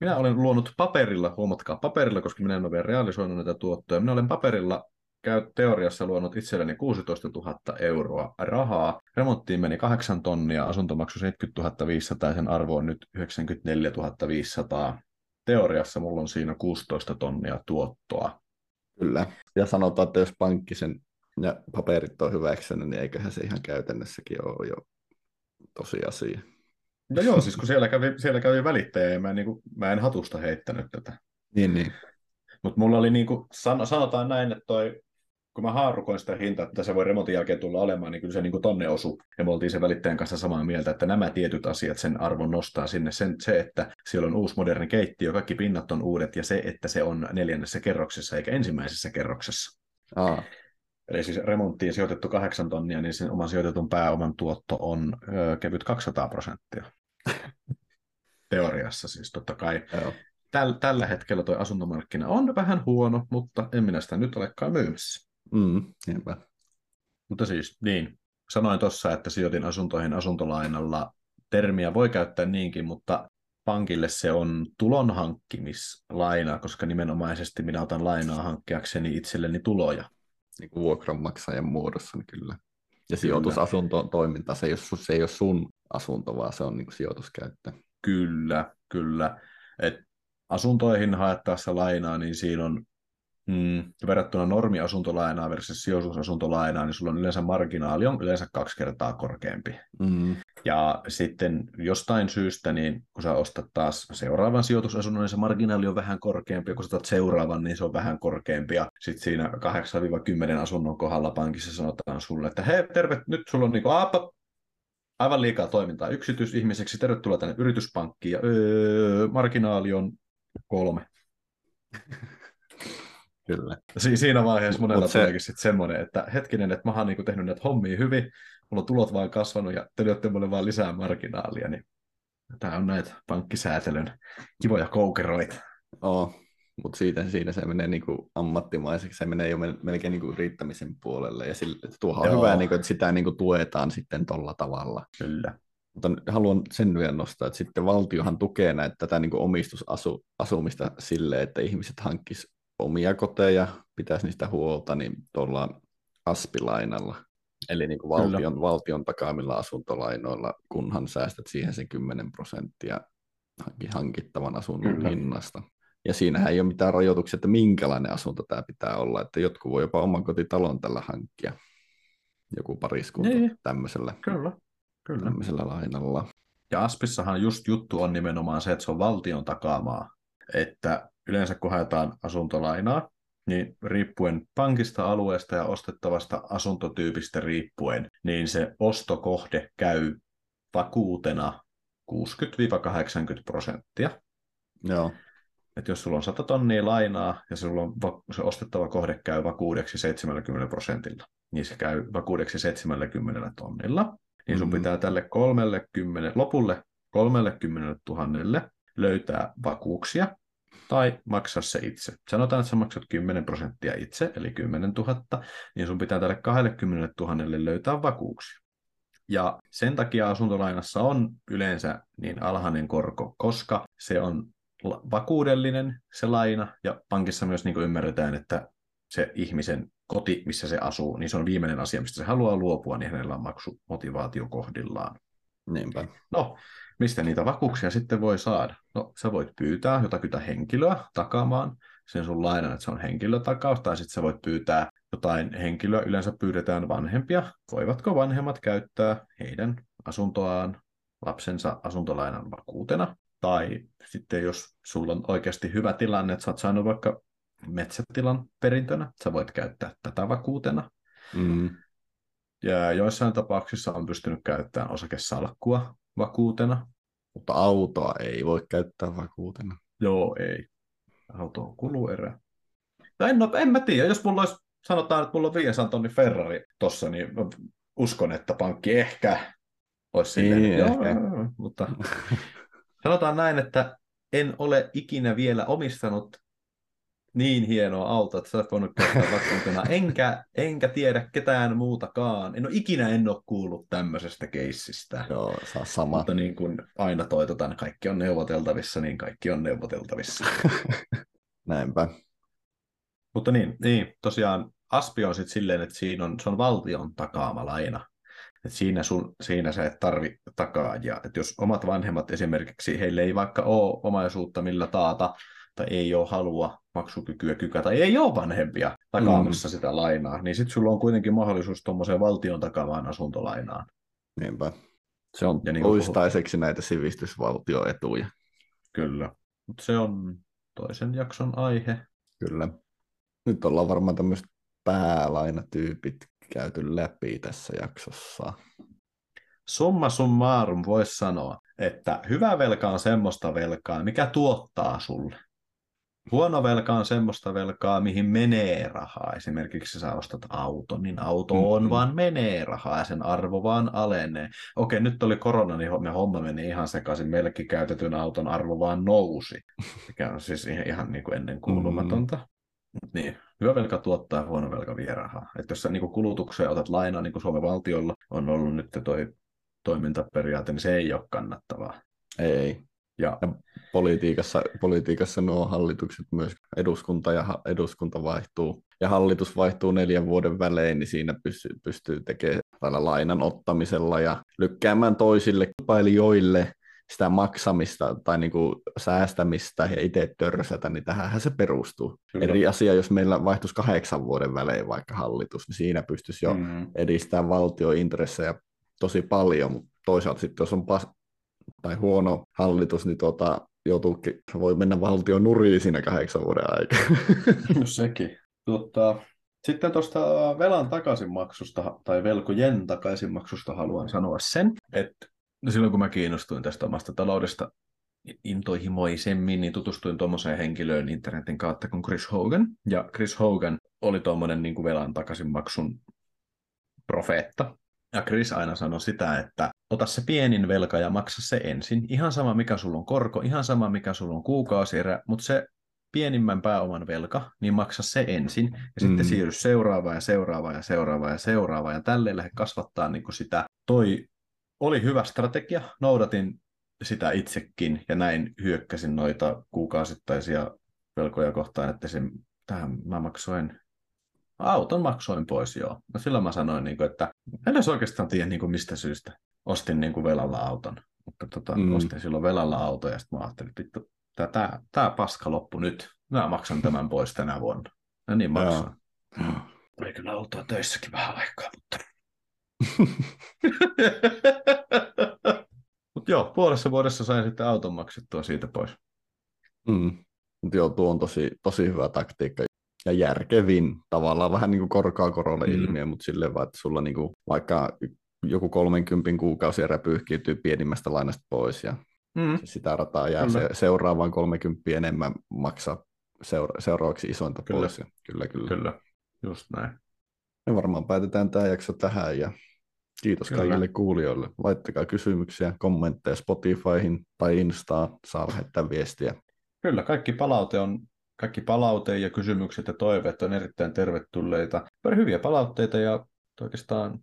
minä olen luonut paperilla, huomatkaa paperilla, koska minä en ole vielä realisoinut näitä tuottoja, minä olen paperilla käy teoriassa luonut itselleni 16 000 euroa rahaa. Remonttiin meni 8 tonnia, asuntomaksu 70 500 ja sen arvo on nyt 94 500. Teoriassa mulla on siinä 16 tonnia tuottoa. Kyllä. Ja sanotaan, että jos pankki sen ja paperit on hyväksynyt, niin eiköhän se ihan käytännössäkin ole jo tosiasia. No joo, siis kun siellä kävi, siellä kävi välittäjä ja mä en, niin kuin, mä en hatusta heittänyt tätä. Niin, niin. Mutta mulla oli, niin kuin, sanotaan näin, että toi kun mä haarukoin sitä hintaa, että se voi remontin jälkeen tulla olemaan, niin kyllä se niin kuin tonne osu. Ja me oltiin sen välittäjän kanssa samaa mieltä, että nämä tietyt asiat sen arvon nostaa sinne. Sen, se, että siellä on uusi moderni keittiö, kaikki pinnat on uudet, ja se, että se on neljännessä kerroksessa eikä ensimmäisessä kerroksessa. Aa. Eli siis remonttiin sijoitettu kahdeksan tonnia, niin sen oman sijoitetun pääoman tuotto on ö, kevyt 200 prosenttia. Teoriassa siis totta kai. Joo. Täl, tällä hetkellä tuo asuntomarkkina on vähän huono, mutta en minä sitä nyt olekaan myymässä. Mm, niinpä. Mutta siis, niin. Sanoin tuossa, että sijoitin asuntoihin asuntolainalla. Termiä voi käyttää niinkin, mutta pankille se on tulonhankkimislaina, koska nimenomaisesti minä otan lainaa hankkiakseni itselleni tuloja. Niin kuin vuokranmaksajan muodossa, niin kyllä. Ja sijoitusasunto toiminta, se ei, ole, se ei ole sun asunto, vaan se on niin kuin sijoituskäyttö. Kyllä, kyllä. Et asuntoihin haettaessa lainaa, niin siinä on Mm, verrattuna normiasuntolainaan versus sijoitusasuntolainaan, niin sulla on yleensä marginaali on yleensä kaksi kertaa korkeampi. Mm. Ja sitten jostain syystä, niin kun sä ostat taas seuraavan sijoitusasunnon, niin se marginaali on vähän korkeampi, ja kun sä seuraavan, niin se on vähän korkeampi. Ja sitten siinä 8-10 asunnon kohdalla pankissa sanotaan sulle, että hei, terve, nyt sulla on niin kuin, aapa, aivan liikaa toimintaa yksityisihmiseksi, tervetuloa tänne yrityspankkiin, ja öö, marginaali on kolme. Kyllä. Si- siinä vaiheessa monella se... tuleekin sitten semmoinen, että hetkinen, että mä oon niinku tehnyt näitä hommia hyvin, mulla on tulot vaan kasvanut ja te lyötte mulle vaan lisää marginaalia, niin tämä on näitä pankkisäätelyn kivoja koukeroita. Oo, mutta siitä, siitä se menee niinku ammattimaiseksi, se menee jo melkein niinku riittämisen puolelle, ja sille, tuohan on hyvä, niinku, että sitä niinku tuetaan sitten tuolla tavalla. Kyllä. Mutta haluan sen vielä nostaa, että sitten valtiohan tukee näitä tätä niin omistusasumista sille, että ihmiset hankkis omia koteja, pitäisi niistä huolta, niin tuolla aspilainalla, eli niin kuin valtion, valtion takaamilla asuntolainoilla, kunhan säästät siihen sen 10 prosenttia hankittavan asunnon Kyllä. hinnasta. Ja siinähän ei ole mitään rajoituksia, että minkälainen asunto tämä pitää olla, että jotkut voi jopa oman kotitalon tällä hankkia, joku pariskunta niin. tämmöisellä, Kyllä. Kyllä. tämmöisellä lainalla. Ja Aspissahan just juttu on nimenomaan se, että se on valtion takaamaa, että yleensä kun haetaan asuntolainaa, niin riippuen pankista, alueesta ja ostettavasta asuntotyypistä riippuen, niin se ostokohde käy vakuutena 60-80 prosenttia. Joo. Et jos sulla on 100 tonnia lainaa ja sulla on se ostettava kohde käy vakuudeksi 70 prosentilla, niin se käy vakuudeksi 70 tonnilla, niin sun mm-hmm. pitää tälle 30, lopulle 30 000 löytää vakuuksia, tai maksaa se itse. Sanotaan, että sä maksat 10 prosenttia itse, eli 10 000, niin sun pitää tälle 20 000 löytää vakuuksia. Ja sen takia asuntolainassa on yleensä niin alhainen korko, koska se on vakuudellinen se laina, ja pankissa myös niin ymmärretään, että se ihmisen koti, missä se asuu, niin se on viimeinen asia, mistä se haluaa luopua, niin hänellä on maksumotivaatio kohdillaan. Niinpä. No, mistä niitä vakuuksia sitten voi saada? No, sä voit pyytää jotakuta henkilöä takaamaan sen sun lainan, että se on henkilötakaus, tai sitten sä voit pyytää jotain henkilöä, yleensä pyydetään vanhempia. Voivatko vanhemmat käyttää heidän asuntoaan lapsensa asuntolainan vakuutena? Tai sitten jos sulla on oikeasti hyvä tilanne, että sä oot saanut vaikka metsätilan perintönä, sä voit käyttää tätä vakuutena. Mm. Ja joissain tapauksissa on pystynyt käyttämään osakesalkkua vakuutena. Mutta autoa ei voi käyttää vakuutena. Joo, ei. Auto on kuluerä. Tai en, no, en mä tiedä, jos mulla olisi, sanotaan, että mulla on 500 tonni Ferrari tossa, niin uskon, että pankki ehkä olisi silleen, niin, joo, mutta sanotaan näin, että en ole ikinä vielä omistanut niin hienoa auto, että sä oot voinut käyttää vakuutena. Enkä, enkä tiedä ketään muutakaan. En ole ikinä en ole kuullut tämmöisestä keissistä. Joo, saa sama. Mutta niin kuin aina toitotan, kaikki on neuvoteltavissa, niin kaikki on neuvoteltavissa. Näinpä. Mutta niin, niin tosiaan Aspi on sitten silleen, että siinä on, se on valtion takaama laina. Et siinä, sun, siinä sä et tarvi takaa. Ja et jos omat vanhemmat esimerkiksi, heille ei vaikka ole omaisuutta millä taata, tai ei ole halua maksukykyä kykä, tai ei ole vanhempia takaamassa mm. sitä lainaa, niin sitten sulla on kuitenkin mahdollisuus tuommoiseen valtion takavaan asuntolainaan. Niinpä. Se on ja niin toistaiseksi näitä sivistysvaltioetuja. Kyllä, mutta se on toisen jakson aihe. Kyllä. Nyt ollaan varmaan tämmöiset päälainatyypit käyty läpi tässä jaksossa. Summa summarum voisi sanoa, että hyvä velka on semmoista velkaa, mikä tuottaa sulle. Huono velka on semmoista velkaa, mihin menee rahaa. Esimerkiksi sä ostat auton, niin auto on mm-hmm. vaan menee rahaa ja sen arvo vaan alenee. Okei, nyt oli korona, niin me homma meni ihan sekaisin. Meillekin käytetyn auton arvo vaan nousi, mikä on siis ihan niin kuin ennen kuulumatonta. Mm-hmm. Niin, hyvä velka tuottaa ja huono velka vie rahaa. Että jos sä niin kulutukseen otat lainaa, niin kuin Suomen valtiolla on ollut nyt toi toimintaperiaate, niin se ei ole kannattavaa. Ei. Ja, ja politiikassa, politiikassa nuo hallitukset myös, eduskunta ja eduskunta vaihtuu ja hallitus vaihtuu neljän vuoden välein, niin siinä pystyy, pystyy tekemään tällä lainan ottamisella ja lykkäämään toisille kilpailijoille sitä maksamista tai niin kuin säästämistä ja itse törsätä, niin tähän se perustuu. Kyllä. Eri asia, jos meillä vaihtuisi kahdeksan vuoden välein vaikka hallitus, niin siinä pystyisi jo mm. edistämään valtiointressejä tosi paljon, mutta toisaalta sitten jos on tai huono hallitus, niin tuota, joutuu, voi mennä valtio nuriin siinä kahdeksan vuoden aikana. No sekin. Tota, sitten tuosta velan takaisinmaksusta tai velkojen takaisinmaksusta haluan sanoa sen, että silloin kun mä kiinnostuin tästä omasta taloudesta intohimoisemmin, niin tutustuin tuommoiseen henkilöön internetin kautta kuin Chris Hogan. Ja Chris Hogan oli tuommoinen niin velan takaisinmaksun profeetta. Ja Chris aina sanoi sitä, että ota se pienin velka ja maksa se ensin. Ihan sama, mikä sulla on korko, ihan sama, mikä sulla on kuukausierä, mutta se pienimmän pääoman velka, niin maksa se ensin, ja mm. sitten siirry seuraavaan ja seuraavaan ja seuraavaan ja seuraavaan, ja tälleen lähde kasvattaa niin kuin sitä. Toi oli hyvä strategia, noudatin sitä itsekin, ja näin hyökkäsin noita kuukausittaisia velkoja kohtaan, että sen, tähän mä maksoin auton maksoin pois, joo. No silloin mä sanoin, niin kuin, että en edes oikeastaan tiedä niin kuin mistä syystä ostin niin kuin velalla auton. Mutta tota, mm. ostin silloin velalla auto ja sitten mä ajattelin, että vittu, tämä, tämä paska loppu nyt. Mä maksan tämän pois tänä vuonna. Ja niin maksan. Oli kyllä oltua töissäkin vähän aikaa, mutta... Mutta joo, puolessa vuodessa sain sitten auton maksettua siitä pois. Mm. Mutta joo, tuo on tosi, tosi hyvä taktiikka ja järkevin tavallaan vähän niin kuin korkaa korolle mm. ilmiö, mutta silleen vaan, että sulla niin kuin, vaikka joku 30 kuukausi erä pyyhkiytyy pienimmästä lainasta pois ja mm. sitä rataa jää se, seuraavaan 30 enemmän maksaa seura- seuraavaksi isointa kyllä. pois. Ja, kyllä, kyllä. Kyllä, just näin. Me varmaan päätetään tämä jakso tähän ja kiitos kyllä. kaikille kuulijoille. Laittakaa kysymyksiä, kommentteja Spotifyhin tai Instaan, saa lähettää viestiä. Kyllä, kaikki palaute on kaikki palaute ja kysymykset ja toiveet on erittäin tervetulleita. Hyviä palautteita ja oikeastaan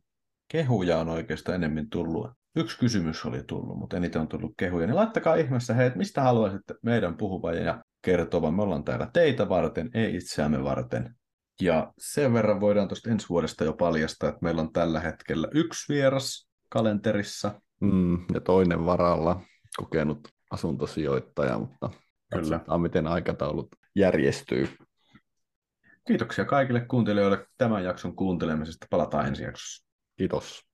kehuja on oikeastaan enemmän tullut. Yksi kysymys oli tullut, mutta eniten on tullut kehuja. Niin laittakaa ihmeessä, hei, että mistä haluaisitte meidän puhuvan ja kertovan. Me ollaan täällä teitä varten, ei itseämme varten. Ja sen verran voidaan tuosta ensi vuodesta jo paljastaa, että meillä on tällä hetkellä yksi vieras kalenterissa. Mm, ja toinen varalla kokenut asuntosijoittaja, mutta Kyllä. katsotaan, miten aikataulut järjestyy. Kiitoksia kaikille kuuntelijoille tämän jakson kuuntelemisesta. Palataan ensi jaksossa. Kiitos.